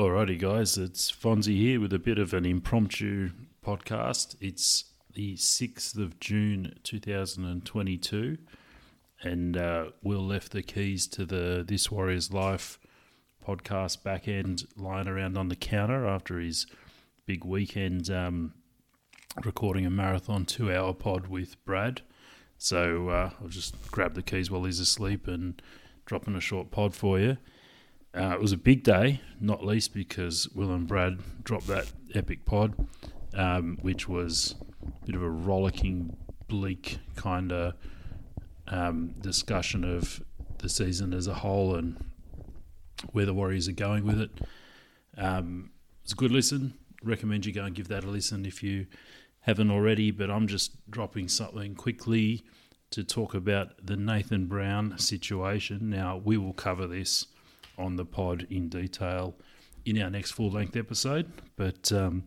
Alrighty, guys, it's Fonzie here with a bit of an impromptu podcast. It's the 6th of June 2022, and uh, Will left the keys to the This Warrior's Life podcast back end lying around on the counter after his big weekend um, recording a marathon two hour pod with Brad. So uh, I'll just grab the keys while he's asleep and drop in a short pod for you. Uh, it was a big day, not least because Will and Brad dropped that epic pod, um, which was a bit of a rollicking, bleak kind of um, discussion of the season as a whole and where the Warriors are going with it. Um, it's a good listen. Recommend you go and give that a listen if you haven't already. But I'm just dropping something quickly to talk about the Nathan Brown situation. Now, we will cover this on the pod in detail in our next full length episode. But um,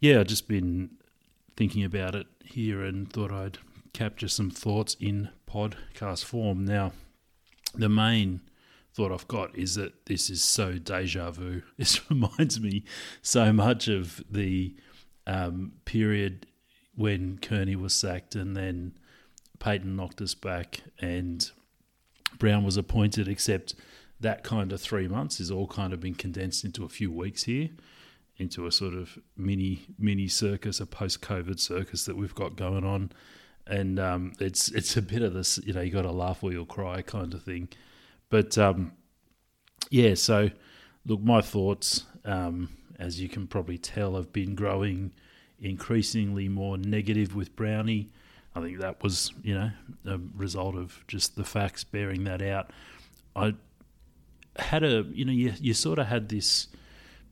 yeah, I've just been thinking about it here and thought I'd capture some thoughts in podcast form. Now, the main thought I've got is that this is so deja vu. This reminds me so much of the um, period when Kearney was sacked and then Payten knocked us back and Brown was appointed, except that kind of three months has all kind of been condensed into a few weeks here, into a sort of mini mini circus, a post COVID circus that we've got going on, and um, it's it's a bit of this, you know, you got to laugh or you'll cry kind of thing, but um, yeah. So look, my thoughts, um, as you can probably tell, have been growing increasingly more negative with Brownie. I think that was, you know, a result of just the facts bearing that out. I had a you know you you sort of had this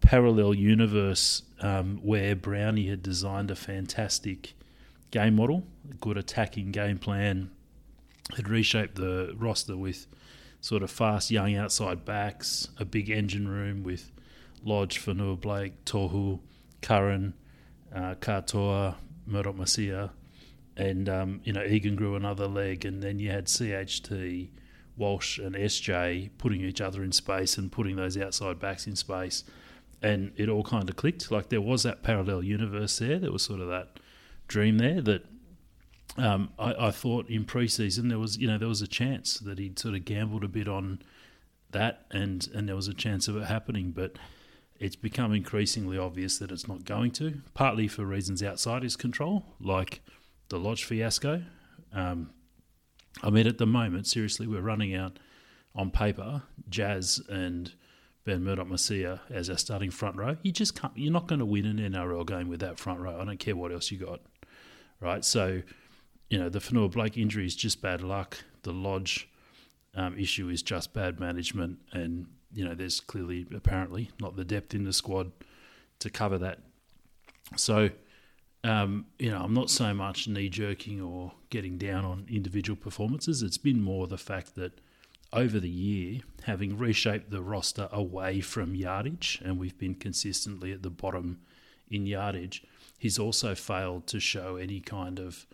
parallel universe um, where Brownie had designed a fantastic game model, a good attacking game plan, had reshaped the roster with sort of fast young outside backs, a big engine room with Lodge, Fonua Blake, Tohu, Curran, uh, Katoa, Murdoch-Masila, and um, you know Egan grew another leg, and then you had CHT Walsh and SJ putting each other in space and putting those outside backs in space. And it all kind of clicked. Like there was that parallel universe there. There was sort of that dream there that um, I, I, thought in preseason there was, you know, there was a chance that he'd sort of gambled a bit on that, and and there was a chance of it happening. But it's become increasingly obvious that it's not going to. Partly for reasons outside his control, like the Lodge fiasco. Um, I mean, at the moment, seriously, we're running out on paper Jazz and Ben Murdoch-Masila as our starting front row. You just can't. You're not going to win an NRL game with that front row. I don't care what else you got, right? So, you know, the Fonua Blake injury is just bad luck. The Lodge um, issue is just bad management, and you know, there's clearly, apparently, not the depth in the squad to cover that. So um, you know, I'm not so much knee jerking or getting down on individual performances. It's been more the fact that over the year, having reshaped the roster away from yardage, and we've been consistently at the bottom in yardage, he's also failed to show any kind of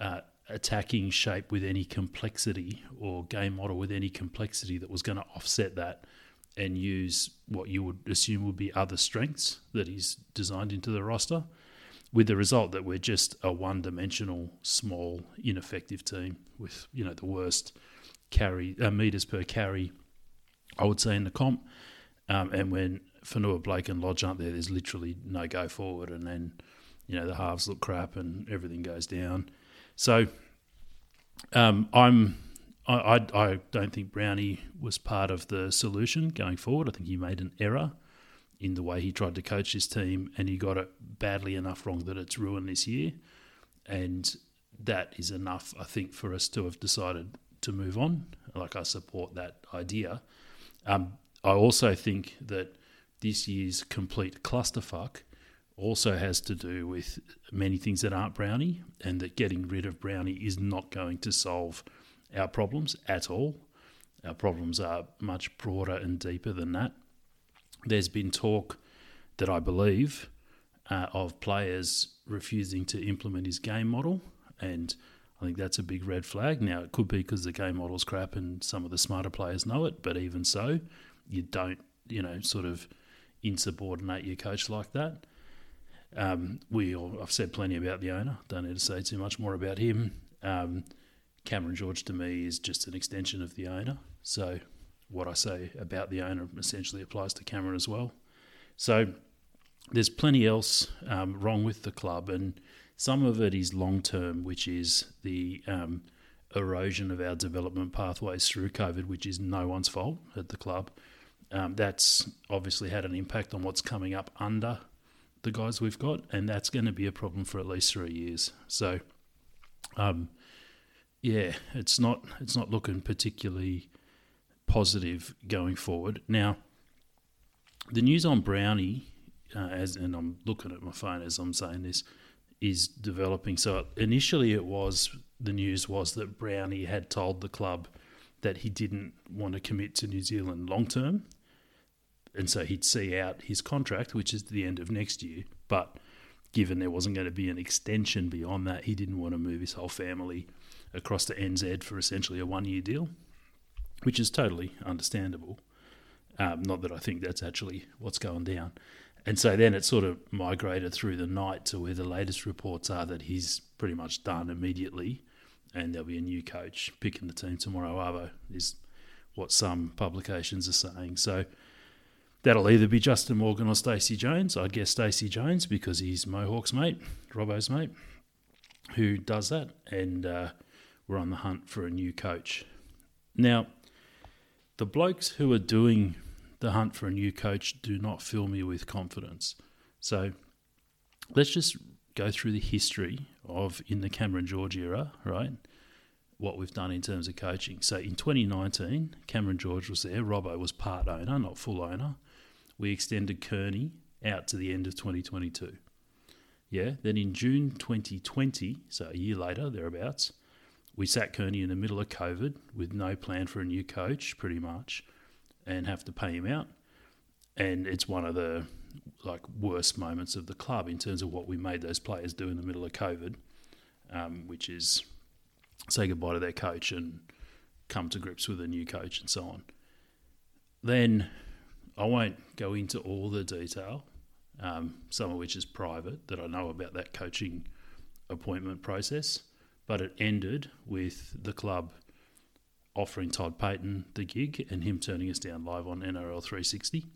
uh, attacking shape with any complexity or game model with any complexity that was going to offset that and use what you would assume would be other strengths that he's designed into the roster with the result that we're just a one-dimensional, small, ineffective team with you know the worst carry uh, meters per carry, I would say in the comp. Um, and when Fonua Blake and Lodge aren't there, there's literally no go forward, and then you know the halves look crap and everything goes down. So um, I'm I, I, I don't think Brownie was part of the solution going forward. I think he made an error in the way he tried to coach his team, and he got it badly enough wrong that it's ruined this year. And that is enough, I think, for us to have decided to move on. Like I support that idea. Um, I also think that this year's complete clusterfuck also has to do with many things that aren't Brownie, and that getting rid of Brownie is not going to solve our problems at all. Our problems are much broader and deeper than that there's been talk that I believe uh, of players refusing to implement his game model, and I think that's a big red flag. Now, it could be because the game model's crap and some of the smarter players know it, but even so, you don't, you know, sort of insubordinate your coach like that. Um, we all, I've said plenty about the owner. Don't need to say too much more about him. Um, Cameron George to me is just an extension of the owner. So what I say about the owner essentially applies to Cameron as well. So there's plenty else um, wrong with the club, and some of it is long term, which is the um, erosion of our development pathways through COVID, which is no one's fault at the club. Um, that's obviously had an impact on what's coming up under the guys we've got, and that's going to be a problem for at least three years. So, um, yeah, it's not it's not looking particularly positive going forward. Now, the news on Brownie, uh, as and I'm looking at my phone as I'm saying this, is developing. So initially, it was the news was that Brownie had told the club that he didn't want to commit to New Zealand long term, and so he'd see out his contract, which is the end of next year. But given there wasn't going to be an extension beyond that, he didn't want to move his whole family across to NZ for essentially a one year deal, which is totally understandable. Um, not that I think that's actually what's going down. And so then it sort of migrated through the night to where the latest reports are that he's pretty much done immediately and there'll be a new coach picking the team tomorrow. Arvo is what some publications are saying. So that'll either be Justin Morgan or Stacey Jones. I guess Stacey Jones because he's Mohawk's mate, Robbo's mate, who does that. And uh, we're on the hunt for a new coach. Now, the blokes who are doing the hunt for a new coach do not fill me with confidence. So let's just go through the history of in the Cameron George era, right? What we've done in terms of coaching. So in 2019, Cameron George was there. Robbo was part owner, not full owner. We extended Kearney out to the end of 2022. Yeah. Then in June 2020, so a year later, thereabouts, we sat Kearney in the middle of COVID with no plan for a new coach, pretty much, and have to pay him out. And it's one of the like worst moments of the club in terms of what we made those players do in the middle of COVID, um, which is say goodbye to their coach and come to grips with a new coach and so on. Then I won't go into all the detail, um, some of which is private that I know about that coaching appointment process, but it ended with the club offering Todd Payten the gig and him turning us down live on NRL 360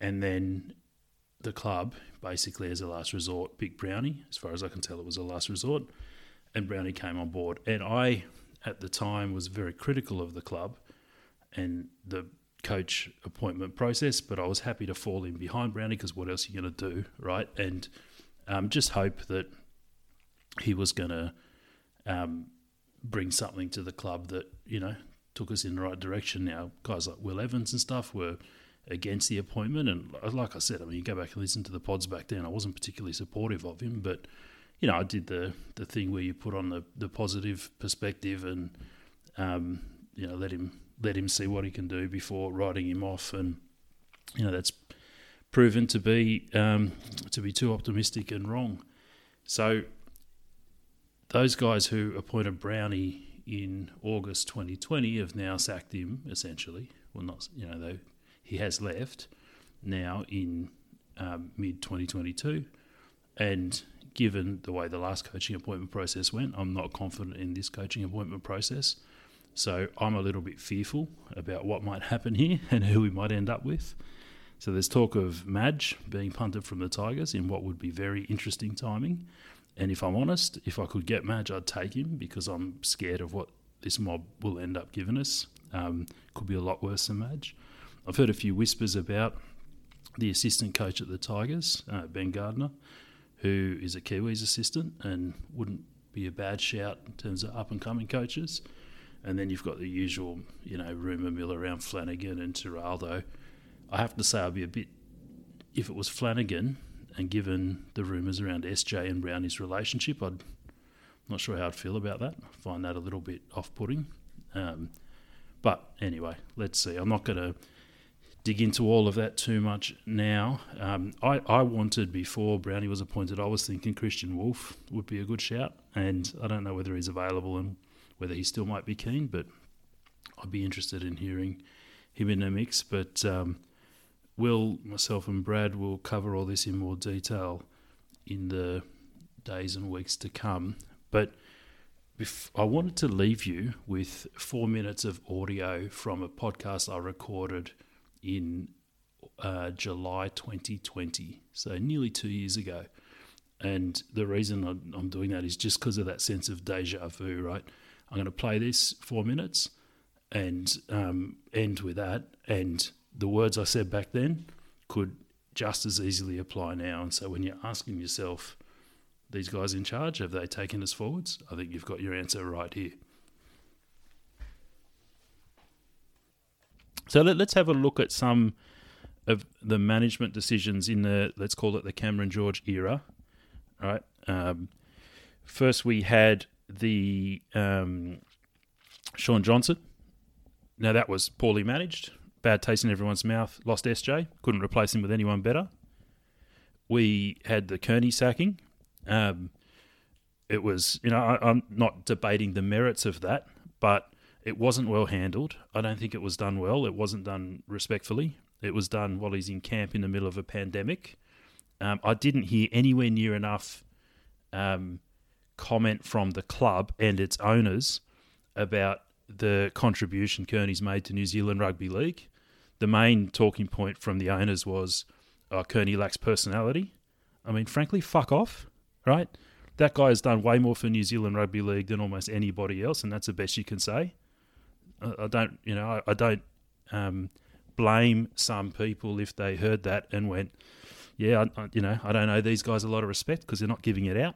and then the club basically as a last resort picked Brownie. As far as I can tell, it was a last resort, and Brownie came on board. And I, at the time, was very critical of the club and the coach appointment process, but I was happy to fall in behind Brownie because what else are you going to do, right? And um, just hope that he was going to um, bring something to the club that you know took us in the right direction. Now, guys like Will Evans and stuff were against the appointment. And like I said, I mean, you go back and listen to the pods back then. I wasn't particularly supportive of him, but you know, I did the the thing where you put on the, the positive perspective and um, you know let him let him see what he can do before writing him off, and you know that's proven to be um, to be too optimistic and wrong. So those guys who appointed Brownie in August 2020 have now sacked him essentially. Well, not you know they he has left now in um, mid 2022. And given the way the last coaching appointment process went, I'm not confident in this coaching appointment process. So I'm a little bit fearful about what might happen here and who we might end up with. So there's talk of Madge being punted from the Tigers in what would be very interesting timing. And if I'm honest, if I could get Madge, I'd take him because I'm scared of what this mob will end up giving us. Um, could be a lot worse than Madge. I've heard a few whispers about the assistant coach at the Tigers, uh, Ben Gardner, who is a Kiwis assistant and wouldn't be a bad shout in terms of up and coming coaches. And then you've got the usual, you know, rumour mill around Flanagan and Ciraldo. I have to say, I'd be a bit, if it was Flanagan, and given the rumours around SJ and Brownie's relationship, I'm not sure how I'd feel about that. I find that a little bit off putting. Um, but anyway, let's see. I'm not going to dig into all of that too much now. Um, I, I wanted before Brownie was appointed, I was thinking Kristian Woolf would be a good shout, and I don't know whether he's available and whether he still might be keen, but I'd be interested in hearing him in the mix. But um, Will, myself, and Brad will cover all this in more detail in the days and weeks to come. But I wanted to leave you with four minutes of audio from a podcast I recorded in uh, July 2020, so nearly two years ago. And the reason I'm doing that is just because of that sense of deja vu, right? I'm going to play this four minutes and um, end with that. And the words I said back then could just as easily apply now. And so when you're asking yourself, these guys in charge, have they taken us forwards? I think you've got your answer right here. So let, us have a look at some of the management decisions in the, let's call it the Cameron George era. Right. Um, first, we had the um, Shaun Johnson. Now, that was poorly managed, bad taste in everyone's mouth, lost SJ, couldn't replace him with anyone better. We had the Kearney sacking. Um, it was, you know, I, I'm not debating the merits of that, but it wasn't well handled. I don't think it was done well. It wasn't done respectfully. It was done while he's in camp in the middle of a pandemic. Um, I didn't hear anywhere near enough um, comment from the club and its owners about the contribution Kearney's made to New Zealand Rugby League. The main talking point from the owners was oh, Kearney lacks personality. I mean, frankly, fuck off, right? That guy has done way more for New Zealand Rugby League than almost anybody else, and that's the best you can say. I, I don't, you know, I, I don't um, blame some people if they heard that and went, "Yeah, I, you know, I don't know these guys a lot of respect because they're not giving it out."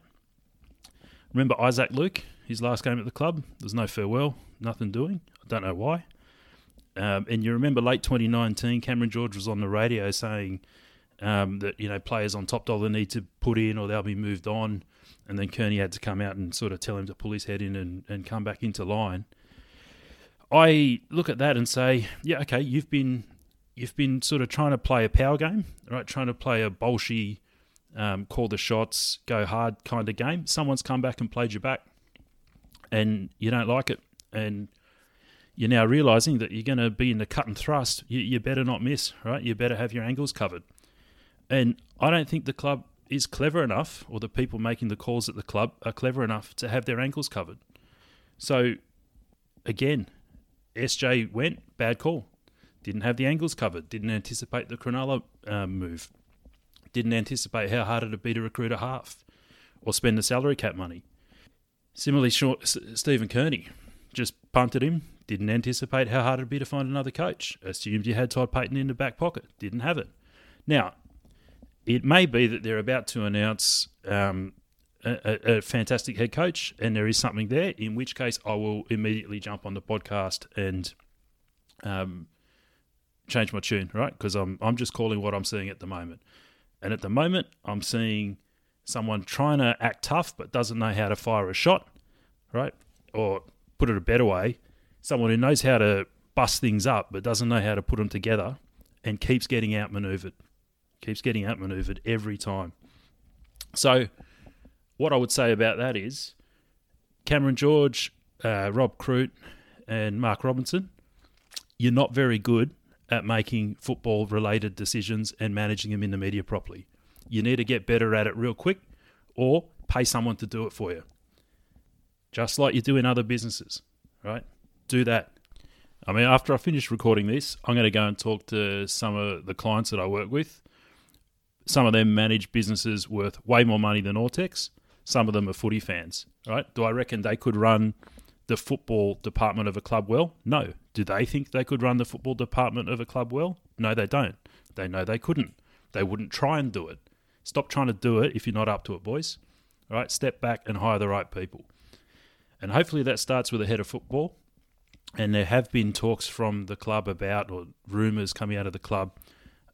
Remember Isaac Luke, his last game at the club? There's no farewell, nothing doing. I don't know why. Um, and you remember late 2019, Cameron George was on the radio saying um, that you know players on top dollar need to put in or they'll be moved on, and then Kearney had to come out and sort of tell him to pull his head in and, and come back into line. I look at that and say, yeah, okay, you've been you've been sort of trying to play a power game, right? Trying to play a bolshy um, call the shots, go hard kind of game. Someone's come back and played you back, and you don't like it, and you're now realizing that you're going to be in the cut and thrust. You, you better not miss, right? You better have your angles covered. And I don't think the club is clever enough, or the people making the calls at the club are clever enough to have their ankles covered. So, again, SJ went, bad call. Didn't have the angles covered, didn't anticipate the Cronulla um, move didn't anticipate how hard it'd be to recruit a half or spend the salary cap money. Similarly, short Stephen Kearney just punted him, didn't anticipate how hard it'd be to find another coach, assumed you had Todd Payten in the back pocket, didn't have it. Now, it may be that they're about to announce um, a, a, fantastic head coach and there is something there, in which case I will immediately jump on the podcast and um, change my tune, right? Because I'm, I'm just calling what I'm seeing at the moment. And at the moment, I'm seeing someone trying to act tough but doesn't know how to fire a shot, right? Or put it a better way, someone who knows how to bust things up but doesn't know how to put them together and keeps getting outmaneuvered. Keeps getting outmaneuvered every time. So, what I would say about that is Cameron George, uh, Rob Croot, and Mark Robinson, you're not very good at making football related decisions and managing them in the media properly. You need to get better at it real quick or pay someone to do it for you. Just like you do in other businesses, right? Do that. I mean, after I finish recording this, I'm going to go and talk to some of the clients that I work with. Some of them manage businesses worth way more money than Autex. Some of them are footy fans, right? Do I reckon they could run the football department of a club well? No. Do they think they could run the football department of a club well? No, they don't. They know they couldn't. They wouldn't try and do it. Stop trying to do it if you're not up to it, boys. All right, step back and hire the right people. And hopefully that starts with a head of football. And there have been talks from the club about, or rumours coming out of the club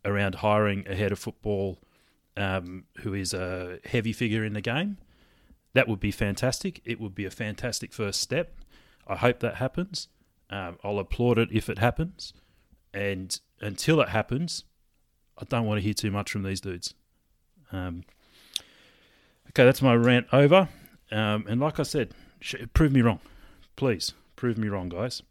around hiring a head of football um, who is a heavy figure in the game. That would be fantastic. It would be a fantastic first step. I hope that happens. Um, I'll applaud it if it happens. And until it happens, I don't want to hear too much from these dudes. Um, okay, that's my rant over. Um, and like I said, prove me wrong. Please, prove me wrong, guys.